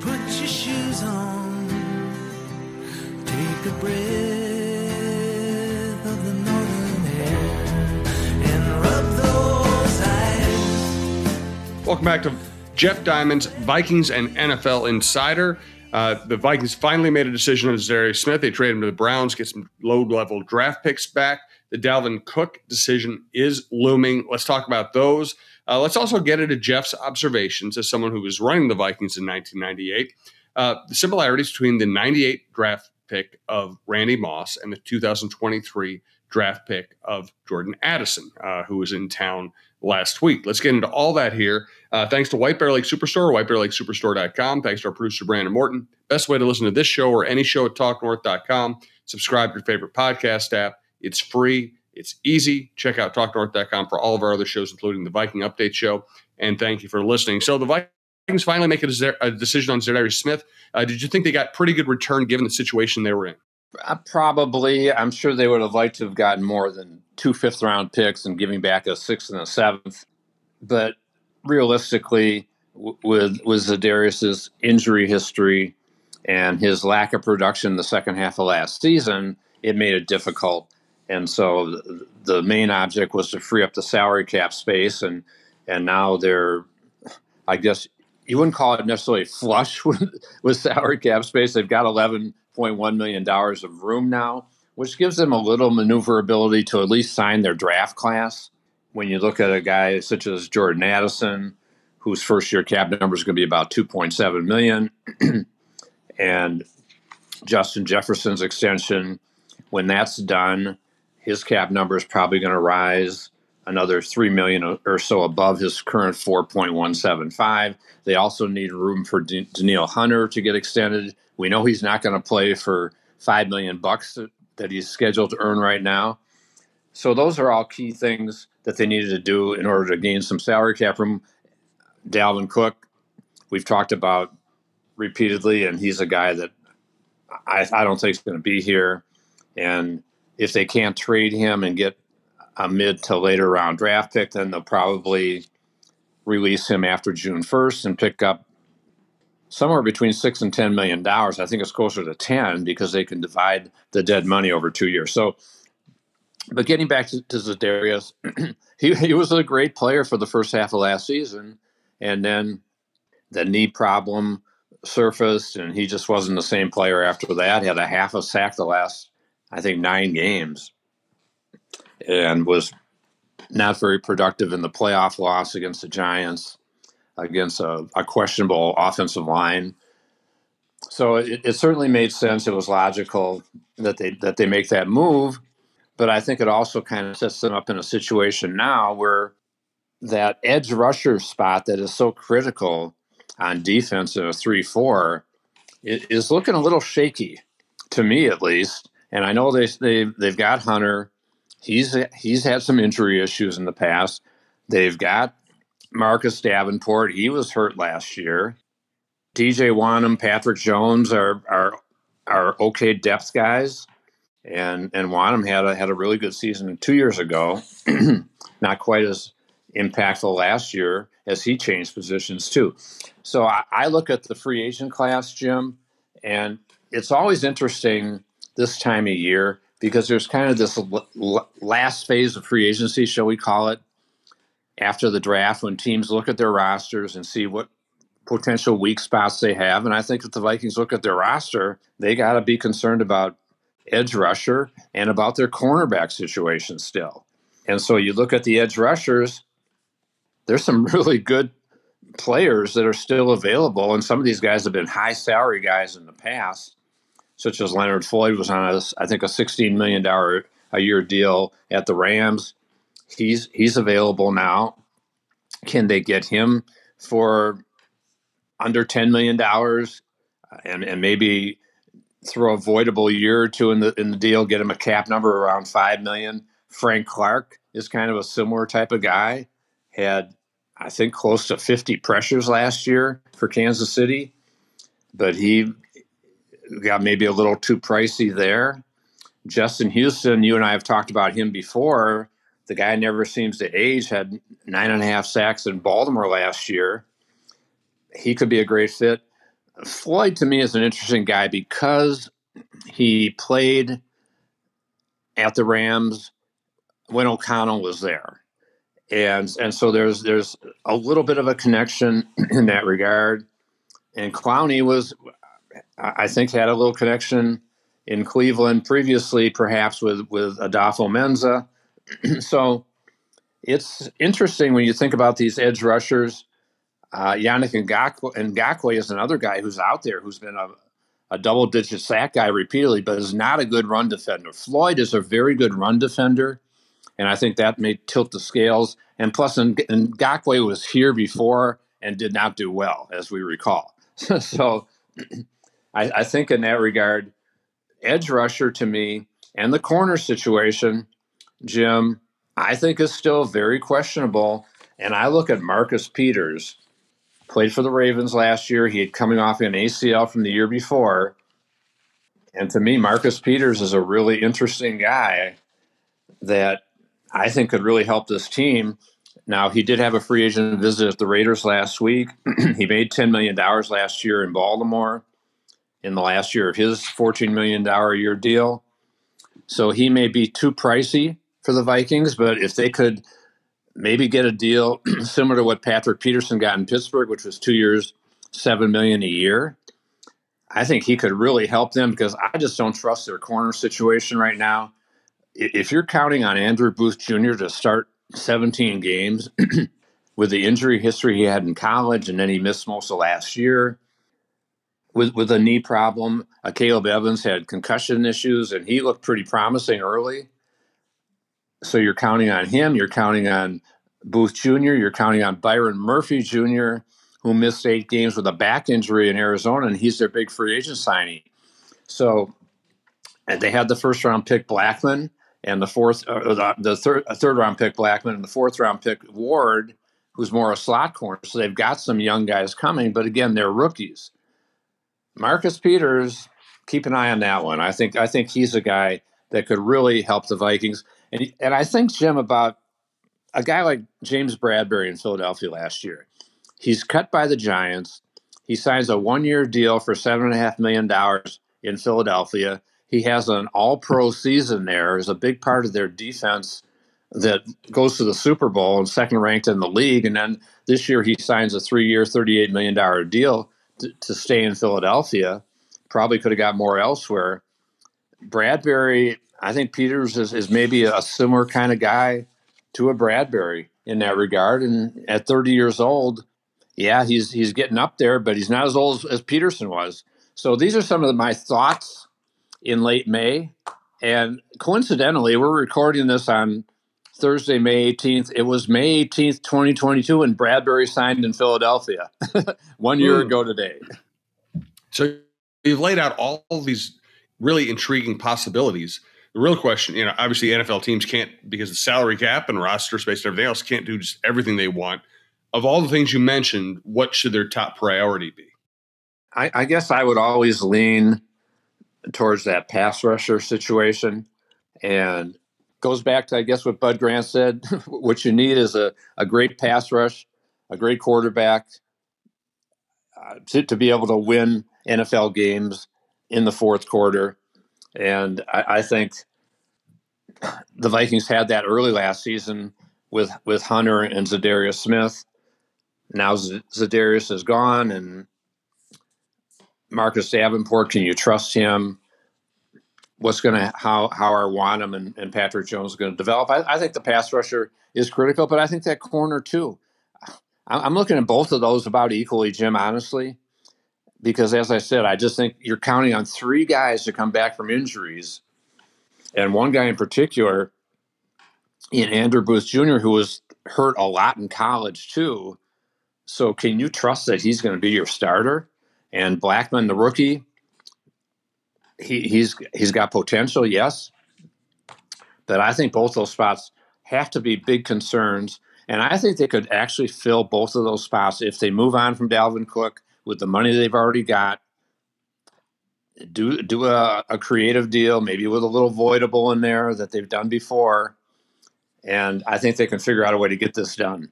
put your shoes on, take a breath of the northern air, and rub those eyes. Welcome back to Jeff Diamond's Vikings and NFL Insider. Uh, the Vikings finally made a decision on Za'Darius Smith. They traded him to the Browns, get some low level draft picks back. The Dalvin Cook decision is looming. Let's talk about those. Uh, let's also get into Jeff's observations as someone who was running the Vikings in 1998. Uh, the similarities between the 98 draft pick of Randy Moss and the 2023 draft pick of Jordan Addison, uh, who was in town last week. Let's get into all that here. Uh, thanks to White Bear Lake Superstore, whitebearlakesuperstore.com. Thanks to our producer, Brandon Morton. Best way to listen to this show or any show at talknorth.com. Subscribe to your favorite podcast app. It's free. It's easy. Check out talknorth.com for all of our other shows, including the Viking Update Show. And thank you for listening. So the Vikings finally make a, a decision on Za'Darius Smith. Uh, did you think they got pretty good return given the situation they were in? Uh, probably. I'm sure they would have liked to have gotten more than two fifth round picks and giving back a sixth and a seventh. But realistically, w- with with injury history and his lack of production the second half of last season, it made it difficult. And so th- the main object was to free up the salary cap space, and and now they're, I guess you wouldn't call it necessarily flush with, with salary cap space. They've got eleven point one million dollars of room now, which gives them a little maneuverability to at least sign their draft class when you look at a guy such as Jordan Addison, whose first year cap number is going to be about 2.7 million, and Justin Jefferson's extension, when that's done, his cap number is probably going to rise another 3 million or so above his current 4.175. They also need room for D- Danielle Hunter to get extended. We know he's not going to play for 5 million bucks that he's scheduled to earn right now. So those are all key things that they needed to do in order to gain some salary cap room. Dalvin Cook, we've talked about repeatedly, and he's a guy that I, I don't think is going to be here. And if they can't trade him and get a mid to later round draft pick, then they'll probably release him after June 1st and pick up somewhere between six and ten million dollars. I think it's closer to ten because they can divide the dead money over two years. So but getting back to, to Za'Darius, he, he was a great player for the first half of last season. And then the knee problem surfaced, and he just wasn't the same player after that. He had a half a sack the last, I think, nine games, and was not very productive in the playoff loss against the Giants, against a, a questionable offensive line. So it, it certainly made sense. It was logical that they that they make that move but I think it also kind of sets them up in a situation now where that edge rusher spot that is so critical on defense in a 3 4 is looking a little shaky to me, at least. And I know they, they, they've got Hunter. He's, he's had some injury issues in the past. They've got Marcus Davenport. He was hurt last year. DJ Wonnum, Patrick Jones are, are, are okay depth guys and and Wonnum had a had a really good season two years ago, not quite as impactful last year as he changed positions too. So I, I, look at the free agent class, Jim, and it's always interesting this time of year because there's kind of this l- l- last phase of free agency, shall we call it, after the draft when teams look at their rosters and see what potential weak spots they have. And I think if the Vikings look at their roster, they got to be concerned about edge rusher and about their cornerback situation still. And so you look at the edge rushers, there's some really good players that are still available. And some of these guys have been high salary guys in the past, such as Leonard Floyd was on a, I think a $16 million a year deal at the Rams. He's he's available now. Can they get him for under $10 million and, and maybe throw a voidable year or two in the in the deal, get him a cap number around 5 million? Frank Clark is kind of a similar type of guy. Had I think close to 50 pressures last year for Kansas City, but he got maybe a little too pricey there. Justin Houston, you and I have talked about him before. The guy never seems to age. Had nine and a half sacks in Baltimore last year. he could be a great fit. Floyd to me is an interesting guy because he played at the Rams when O'Connell was there. And and so there's there's a little bit of a connection in that regard. And Clowney was I think had a little connection in Cleveland previously, perhaps with with Adofo-Mensah. so it's interesting when you think about these edge rushers. Uh, Yannick Ngakoue, Ngakoue is another guy who's out there who's been a, a double digit sack guy repeatedly, but is not a good run defender. Floyd is a very good run defender, and I think that may tilt the scales. And plus, Ngakoue was here before and did not do well, as we recall. so I, I think in that regard, edge rusher to me and the corner situation, Jim, I think is still very questionable. And I look at Marcus Peters, played for the Ravens last year. He had coming off an ACL from the year before. And to me, Marcus Peters is a really interesting guy that I think could really help this team. Now, he did have a free agent visit at the Raiders last week. he made $10 million last year in Baltimore in the last year of his $14 million a year deal. So he may be too pricey for the Vikings, but if they could maybe get a deal similar to what Patrick Peterson got in Pittsburgh, which was two years, seven million a year, I think he could really help them because I just don't trust their corner situation right now. If you're counting on Andrew Booth Jr. to start 17 games with the injury history he had in college and then he missed most of last year, with with a knee problem. Uh, Caleb Evans had concussion issues, and he looked pretty promising early. So you're counting on him. You're counting on Booth Jr. You're counting on Byron Murphy Jr., who missed eight games with a back injury in Arizona, and he's their big free agent signing. So they had the first round pick Blackmon and the fourth, uh, the, the third, third round pick Blackmon and the fourth round pick Ward, who's more a slot corner. So they've got some young guys coming, but again, they're rookies. Marcus Peters, keep an eye on that one. I think I think he's a guy that could really help the Vikings. And and I think Jim about a guy like James Bradberry in Philadelphia last year. He's cut by the Giants. He signs a one-year deal for seven and a half million dollars in Philadelphia. He has an all-pro season there. Is a big part of their defense that goes to the Super Bowl and second ranked in the league. And then this year he signs a three-year, thirty-eight million dollar deal to, stay in Philadelphia. Probably could have got more elsewhere. Bradberry, I think Peters is, is maybe a similar kind of guy to a Bradberry in that regard. And at 30 years old, yeah, he's he's getting up there, but he's not as old as, as Peterson was. So these are some of my thoughts in late May. And coincidentally, we're recording this on Thursday, May 18th. It was May 18th, 2022, and Bradberry signed in Philadelphia one year mm. ago today. So you've laid out all these really intriguing possibilities. The real question, you know, obviously NFL teams can't, because the salary cap and roster space and everything else, can't do just everything they want. Of all the things you mentioned, what should their top priority be? I, I guess I would always lean towards that pass rusher situation. And goes back to I guess what Bud Grant said. what you need is a, a great pass rush, a great quarterback uh, to, to be able to win NFL games in the fourth quarter. And I, I think the Vikings had that early last season with with Hunter and Za'Darius Smith. Now Z- Za'Darius is gone, and Marcus Davenport. Can you trust him? What's going to how how are Wonnum and, and Patrick Jones are going to develop. I, I, think the pass rusher is critical, but I think that corner too. I'm looking at both of those about equally, Jim. Honestly, because as I said, I just think you're counting on three guys to come back from injuries, and one guy in particular, in Andrew Booth Jr., who was hurt a lot in college too. So can you trust that he's going to be your starter? And Blackmon, the rookie, he, he's he's got potential, yes, but I think both those spots have to be big concerns, and I think they could actually fill both of those spots if they move on from Dalvin Cook with the money they've already got. Do do a, a creative deal, maybe with a little voidable in there that they've done before, and I think they can figure out a way to get this done.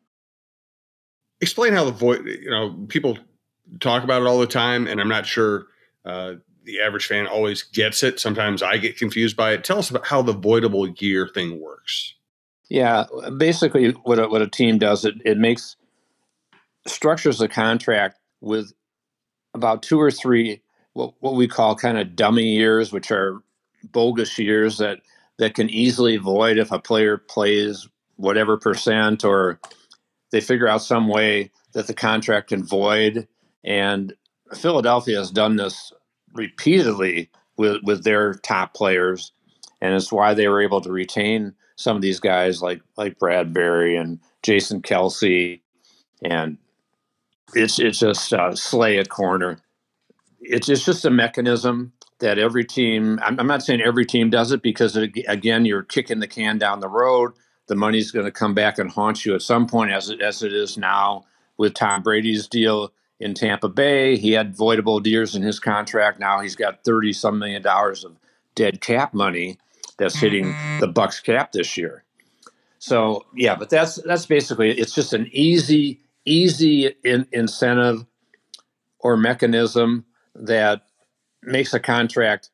Explain how the void. You know, people talk about it all the time, and I'm not sure uh, the average fan always gets it. Sometimes I get confused by it. Tell us about how the voidable year thing works. Yeah, basically, what a, what a team does it it makes structures a contract with about two or three what what we call kind of dummy years, which are bogus years that that can easily void if a player plays whatever percent or they figure out some way that the contract can void. And Philadelphia has done this repeatedly with, with their top players. And it's why they were able to retain some of these guys like like Bradberry and Jason Kelce, And it's it's just uh, Slay at corner. It's, it's just a mechanism that every team, I'm, I'm not saying every team does it because, it, again, you're kicking the can down the road the money's going to come back and haunt you at some point, as it, as it is now with Tom Brady's deal in Tampa Bay. He had voidable years in his contract. Now he's got thirty some million dollars of dead cap money that's hitting mm-hmm. the Bucks cap this year. So yeah, but that's that's basically it's just an easy easy in, incentive or mechanism that makes a contract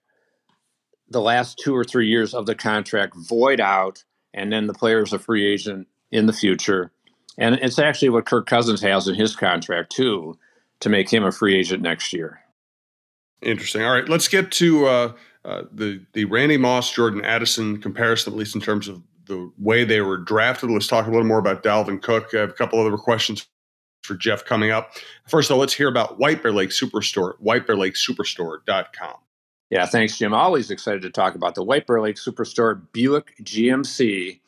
the last two or three years of the contract void out and then the player is a free agent in the future. And it's actually what Kirk Cousins has in his contract too, to make him a free agent next year. Interesting. All right, let's get to uh, uh, the the Randy Moss Jordan Addison comparison, at least in terms of the way they were drafted. Let's talk a little more about Dalvin Cook. I have a couple other questions for Jeff coming up. First of all, let's hear about White Bear Lake Superstore, whitebearlakesuperstore.com. Yeah, thanks, Jim. Always excited to talk about the White Bear Lake Superstore Buick GMC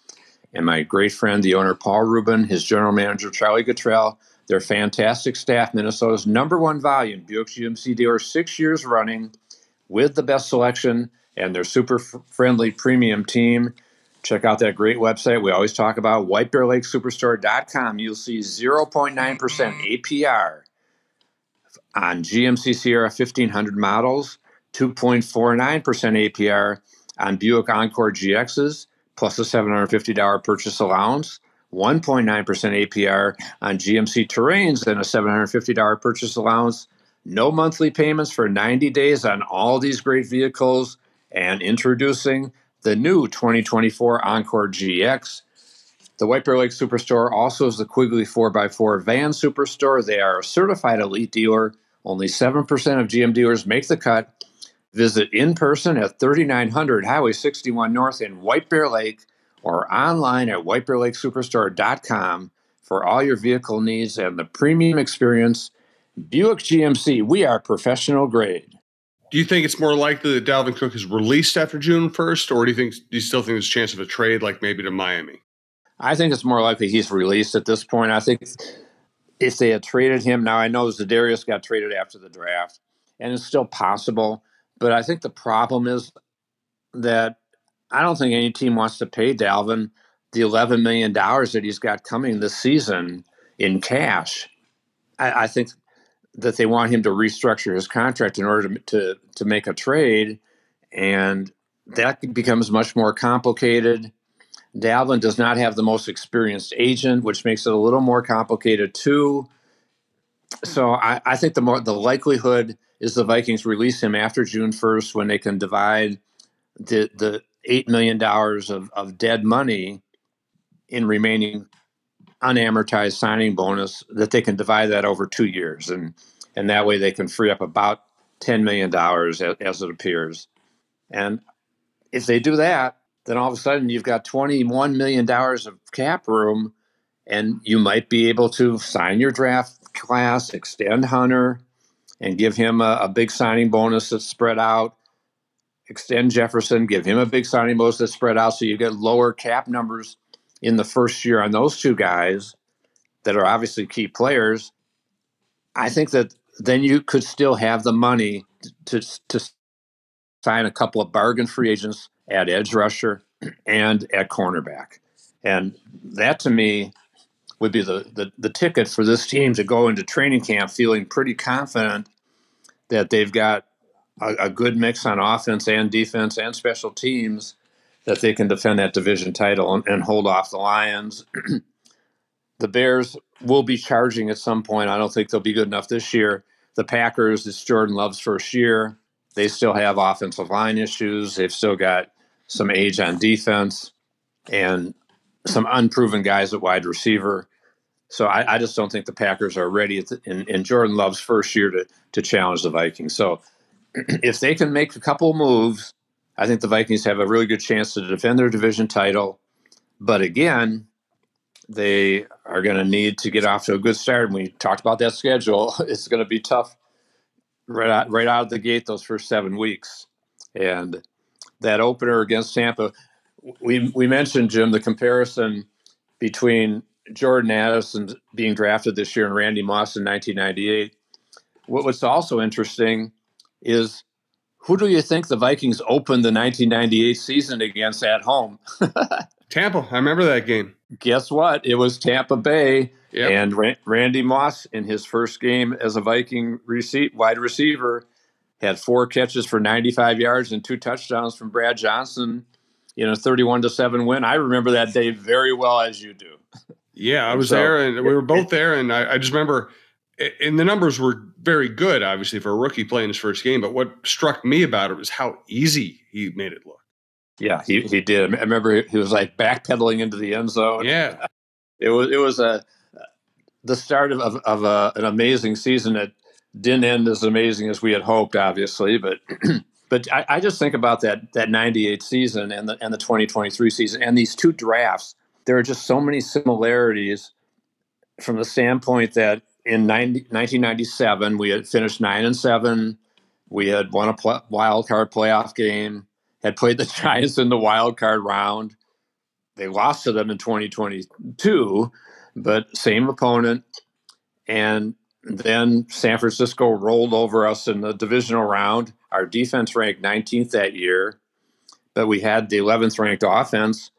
and my great friend, the owner, Paul Rubin, his general manager, Charlie Guttrell. They're fantastic staff, Minnesota's number one volume Buick GMC dealer, six years running with the best selection and their super f- friendly premium team. Check out that great website we always talk about, whitebearlakesuperstore.com. You'll see 0.9% APR on GMC Sierra 1500 models 2.49% APR on Buick Encore GXs, plus a $750 purchase allowance, 1.9% APR on GMC Terrains, and a $750 purchase allowance. No monthly payments for 90 days on all these great vehicles, and introducing the new 2024 Encore GX. The White Bear Lake Superstore also is the Quigley 4x4 van superstore. They are a certified elite dealer. Only 7% of GM dealers make the cut Visit in person at 3900 Highway 61 North in White Bear Lake or online at whitebearlakesuperstore.com for all your vehicle needs and the premium experience. Buick GMC, we are professional grade. Do you think it's more likely that Dalvin Cook is released after June 1st, or do you think do you still think there's a chance of a trade, like maybe to Miami? I think it's more likely he's released at this point. I think if they had traded him, now I know Za'Darius got traded after the draft, and it's still possible. But I think the problem is that I don't think any team wants to pay Dalvin the $11 million that he's got coming this season in cash. I, I think that they want him to restructure his contract in order to, to, to make a trade. And that becomes much more complicated. Dalvin does not have the most experienced agent, which makes it a little more complicated too. So I, I think the more the likelihood is the Vikings release him after June 1st when they can divide the the eight million dollars of, of dead money in remaining unamortized signing bonus that they can divide that over two years and and that way they can free up about ten million dollars as, it appears. And if they do that, then all of a sudden you've got twenty one million dollars of cap room and you might be able to sign your draft class, extend Hunter, and give him a, a big signing bonus that's spread out. Extend Jefferson, give him a big signing bonus that's spread out, so you get lower cap numbers in the first year on those two guys that are obviously key players. I think that then you could still have the money to to sign a couple of bargain free agents at edge rusher and at cornerback. And that to me would be the, the, the ticket for this team to go into training camp feeling pretty confident that they've got a, a good mix on offense and defense and special teams that they can defend that division title and, and hold off the Lions. the Bears will be charging at some point. I don't think they'll be good enough this year the Packers, it's Jordan Love's first year. They still have offensive line issues. They've still got some age on defense and some unproven guys at wide receiver. So I, I just don't think the Packers are ready in, in, Jordan Love's first year to to challenge the Vikings. So if they can make a couple moves, I think the Vikings have a really good chance to defend their division title. But again, they are going to need to get off to a good start. And we talked about that schedule. It's going to be tough right out, right out of the gate those first seven weeks. And that opener against Tampa, we we mentioned Jim the comparison between Jordan Addison being drafted this year and Randy Moss in 1998. What, what's also interesting is who do you think the Vikings opened the 1998 season against at home? Tampa. I remember that game. Guess what? It was Tampa Bay. Yep. And Ra- Randy Moss, in his first game as a Viking receipt, wide receiver, had four catches for 95 yards and two touchdowns from Brad Johnson in a 31 to 7 win. I remember that day very well, as you do. Yeah, I was so, there and we were both there. And I, I just remember, and the numbers were very good, obviously, for a rookie playing his first game. But what struck me about it was how easy he made it look. Yeah, he, he did. I remember he was like backpedaling into the end zone. Yeah, it was it was a uh, the start of, of, a, uh, an amazing season that didn't end as amazing as we had hoped, obviously. But but I, I just think about that that '98 season and the and the 2023 season and these two drafts. There are just so many similarities from the standpoint that in 90, 1997 we had finished nine and seven. We had won a pl- wild card playoff game had played the Giants in the wild card round. They lost to them in 2022, but same opponent. And then San Francisco rolled over us in the divisional round. Our defense ranked 19th that year, but we had the 11th ranked offense.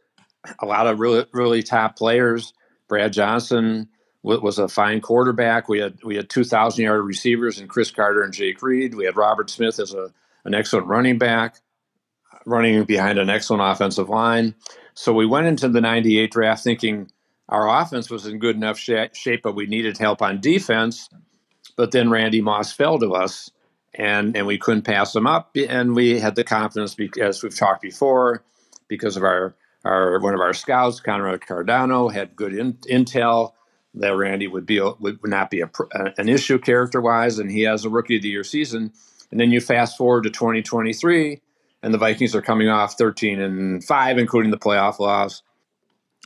A lot of really, really top players. Brad Johnson was a fine quarterback. We had we had 2,000 yard receivers in Cris Carter and Jake Reed. We had Robert Smith as a an excellent running back running behind an excellent offensive line. So we went into the 98 draft thinking our offense was in good enough shape, but we needed help on defense. But then Randy Moss fell to us, and, and we couldn't pass him up. And we had the confidence, as we've talked before, because of our, our one of our scouts, Conrad Cardano, had good in, intel that Randy would be would not be a, an issue character wise, and he has a rookie of the year season. And then you fast forward to 2023, and the Vikings are coming off 13 and 5, including the playoff loss.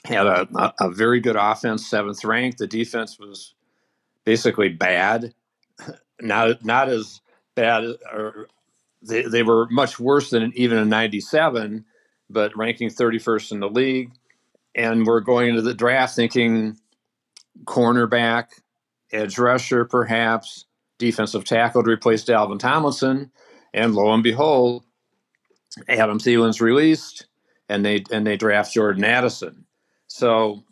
Had a, a, a very good offense, seventh ranked. The defense was basically bad, not not as bad, or they, they were much worse than even in 97, but ranking 31st in the league. And we're going into the draft thinking cornerback, edge rusher, perhaps, defensive tackle to replace Dalvin Tomlinson. And lo and behold, Adam Thielen's released, and they and they draft Jordan Addison. So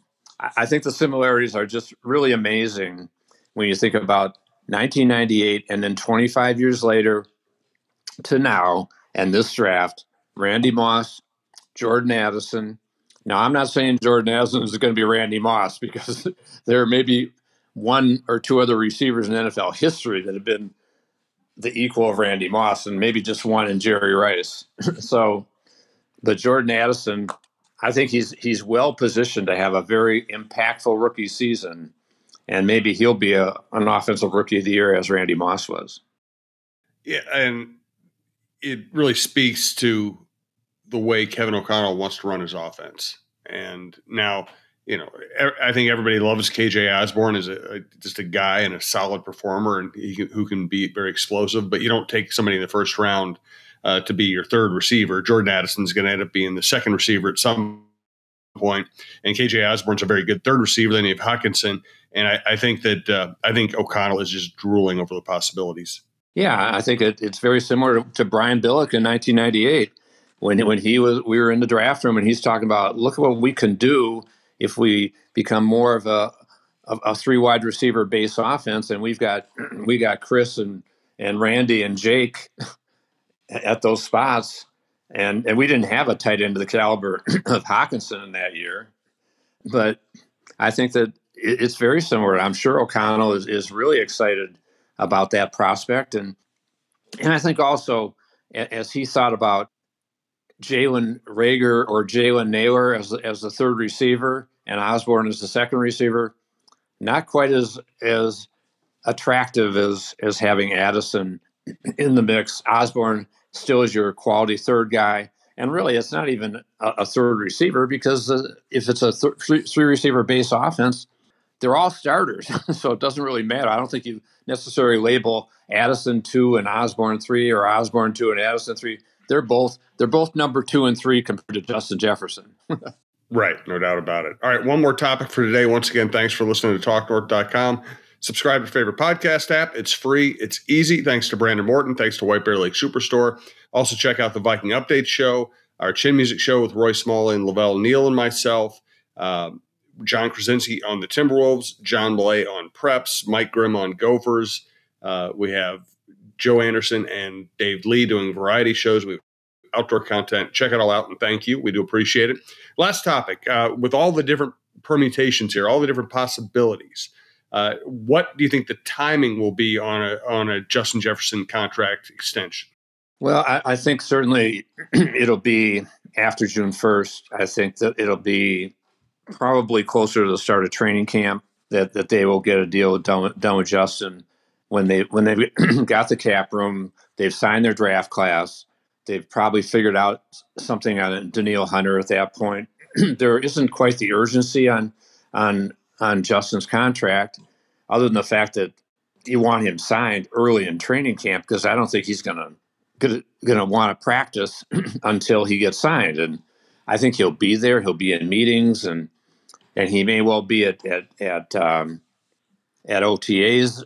I think the similarities are just really amazing when you think about 1998 and then 25 years later to now and this draft, Randy Moss, Jordan Addison. Now, I'm not saying Jordan Addison is going to be Randy Moss because there may be one or two other receivers in NFL history that have been the equal of Randy Moss and maybe just one in Jerry Rice. so, but Jordan Addison, I think he's he's well positioned to have a very impactful rookie season, and maybe he'll be a, an offensive rookie of the year as Randy Moss was. Yeah, and it really speaks to the way Kevin O'Connell wants to run his offense. And now you know, I think everybody loves KJ Osborn as a, just a guy and a solid performer, and he can, who can be very explosive. But you don't take somebody in the first round uh, to be your third receiver. Jordan Addison's going to end up being the second receiver at some point, and KJ Osborn's a very good third receiver. Then you have Hockenson, and I, I think that uh, I think O'Connell is just drooling over the possibilities. Yeah, I think it, it's very similar to Brian Billick in 1998 when when he was we were in the draft room and he's talking about look at what we can do if we become more of a a, a three wide receiver base offense, and we've got we got Chris and and Randy and Jake at those spots, and and we didn't have a tight end of the caliber of Hockenson in that year, but I think that it's very similar. I'm sure O'Connell is, is really excited about that prospect, and and I think also as he thought about Jalen Reagor or Jalen Nailor as as the third receiver and Osborn as the second receiver, not quite as as attractive as as having Addison in the mix. Osborn still is your quality third guy, and really, it's not even a, a third receiver because uh, if it's a th- three, three receiver base offense, they're all starters, so it doesn't really matter. I don't think you necessarily label Addison two and Osborn three or Osborn two and Addison three. They're both they're both number two and three compared to Justin Jefferson. right, no doubt about it. All right, one more topic for today. Once again, thanks for listening to TalkNorth.com. Subscribe to your favorite podcast app. It's free. It's easy. Thanks to Brandon Morton. Thanks to White Bear Lake Superstore. Also, check out the Viking Update Show, our Chin Music Show with Roy Smalley and Lavelle Neal and myself. Um, John Krawczynski on the Timberwolves, John Millay on Preps, Mike Grimm on Gophers. Uh, we have Joe Anderson and Dave Lee doing variety shows. We outdoor content. Check it all out and thank you. We do appreciate it. Last topic uh, with all the different permutations here, all the different possibilities. Uh, what do you think the timing will be on a on a Justin Jefferson contract extension? Well, I, I think certainly it'll be after June first. I think that it'll be probably closer to the start of training camp that, that they will get a deal done, done with Justin when they when they got the cap room. They've signed their draft class. They've probably figured out something on Danielle Hunter at that point. there isn't quite the urgency on on on Justin's contract, other than the fact that you want him signed early in training camp because I don't think he's gonna gonna, gonna want to practice until he gets signed. And I think he'll be there. He'll be in meetings and and he may well be at at at um, at OTAs.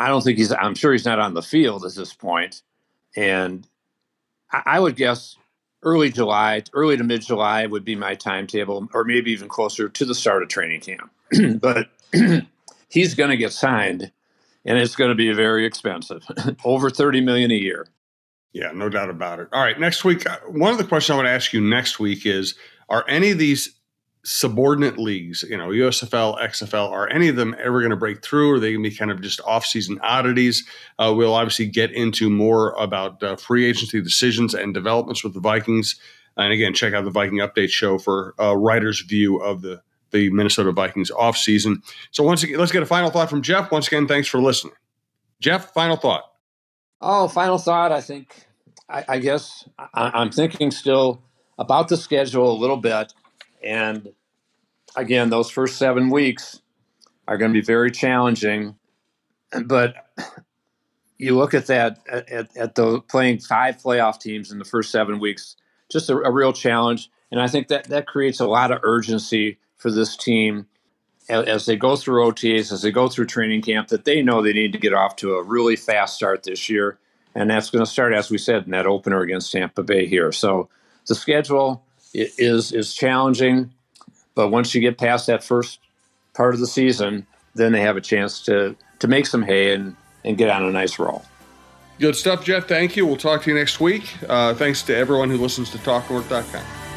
I don't think he's. I'm sure he's not on the field at this point, and I, I would guess early July, early to mid July would be my timetable, or maybe even closer to the start of training camp. but he's going to get signed, and it's going to be very expensive, over thirty million a year. Yeah, no doubt about it. All right, next week, uh, one of the questions I want to ask you next week is: Are any of these subordinate leagues, you know, USFL, XFL, are any of them ever going to break through? Or are they going to be kind of just off-season oddities? Uh, we'll obviously get into more about uh, free agency decisions and developments with the Vikings. And again, check out the Viking Update show for a writer's view of the the Minnesota Vikings offseason. So once again, let's get a final thought from Jeff. Once again, thanks for listening. Jeff, final thought. Oh, final thought. I think, I, I guess I, I'm thinking still about the schedule a little bit and again, those first seven weeks are going to be very challenging. But you look at that at, at the playing five playoff teams in the first seven weeks, just a, a real challenge. And I think that that creates a lot of urgency for this team as, as they go through OTAs, as they go through training camp, that they know they need to get off to a really fast start this year. And that's going to start, as we said, in that opener against Tampa Bay here. So the schedule is is challenging, but once you get past that first part of the season, then they have a chance to to make some hay and and get on a nice roll. Good stuff, Jeff. Thank you. We'll talk to you next week. Uh, thanks to everyone who listens to TalkNorth.com.